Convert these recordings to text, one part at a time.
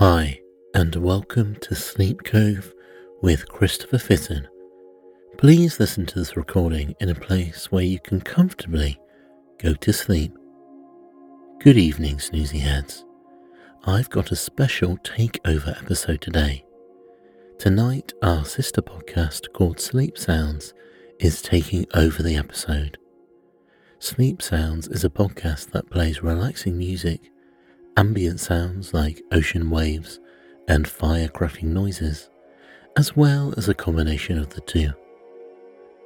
Hi, and welcome to Sleep Cove with Christopher Fitton. Please listen to this recording in a place where you can comfortably go to sleep. Good evening, snoozy heads. I've got a special takeover episode today. Tonight, our sister podcast called Sleep Sounds is taking over the episode. Sleep Sounds is a podcast that plays relaxing music ambient sounds like ocean waves and fire cracking noises, as well as a combination of the two.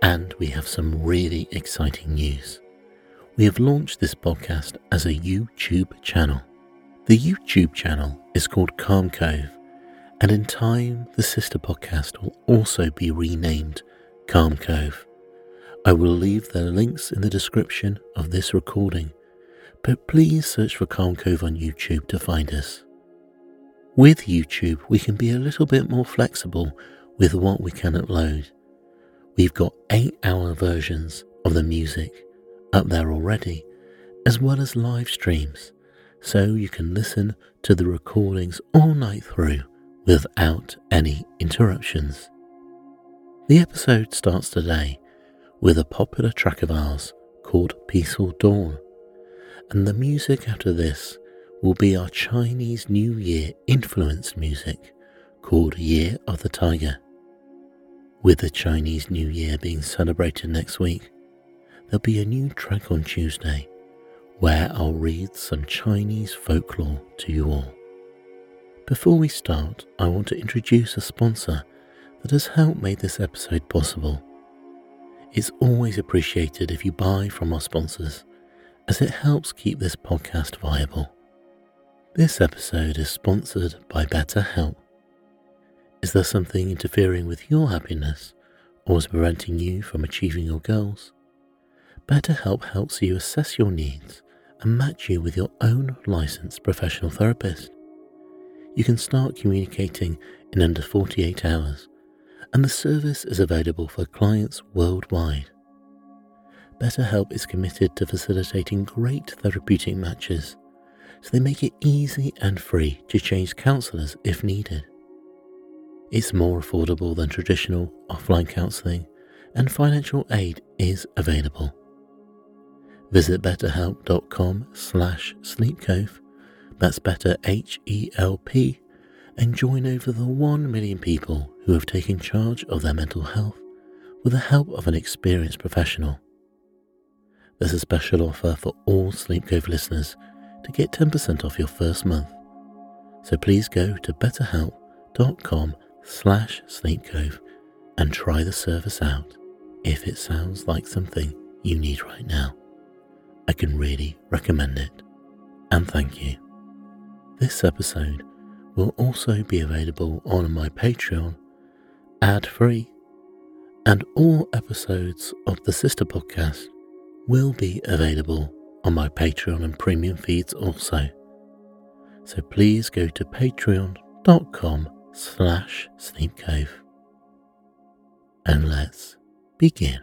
And we have some really exciting news. We have launched this podcast as a YouTube channel. The YouTube channel is called Calm Cove, and in time, the sister podcast will also be renamed Calm Cove. I will leave the links in the description of this recording but please search for Calm Cove on YouTube to find us. With YouTube, we can be a little bit more flexible with what we can upload. We've got 8 hour versions of the music up there already, as well as live streams, so you can listen to the recordings all night through without any interruptions. The episode starts today with a popular track of ours called Peaceful Dawn and the music after this will be our Chinese New Year influenced music called Year of the Tiger. With the Chinese New Year being celebrated next week, there'll be a new track on Tuesday where I'll read some Chinese folklore to you all. Before we start, I want to introduce a sponsor that has helped make this episode possible. It's always appreciated if you buy from our sponsors as it helps keep this podcast viable. This episode is sponsored by BetterHelp. Is there something interfering with your happiness or is preventing you from achieving your goals? BetterHelp helps you assess your needs and match you with your own licensed professional therapist. You can start communicating in under 48 hours, and the service is available for clients worldwide. BetterHelp is committed to facilitating great therapeutic matches, so they make it easy and free to change counsellors if needed. It's more affordable than traditional offline counselling, and financial aid is available. Visit betterhelp.com slash sleepcove, that's better H-E-L-P, and join over the 1 million people who have taken charge of their mental health with the help of an experienced professional there's a special offer for all Sleep Cove listeners to get 10% off your first month. So please go to betterhelp.com slash sleepcove and try the service out if it sounds like something you need right now. I can really recommend it. And thank you. This episode will also be available on my Patreon, ad free, and all episodes of the sister podcast will be available on my Patreon and premium feeds also. So please go to patreon.com slash sleepcove. And let's begin.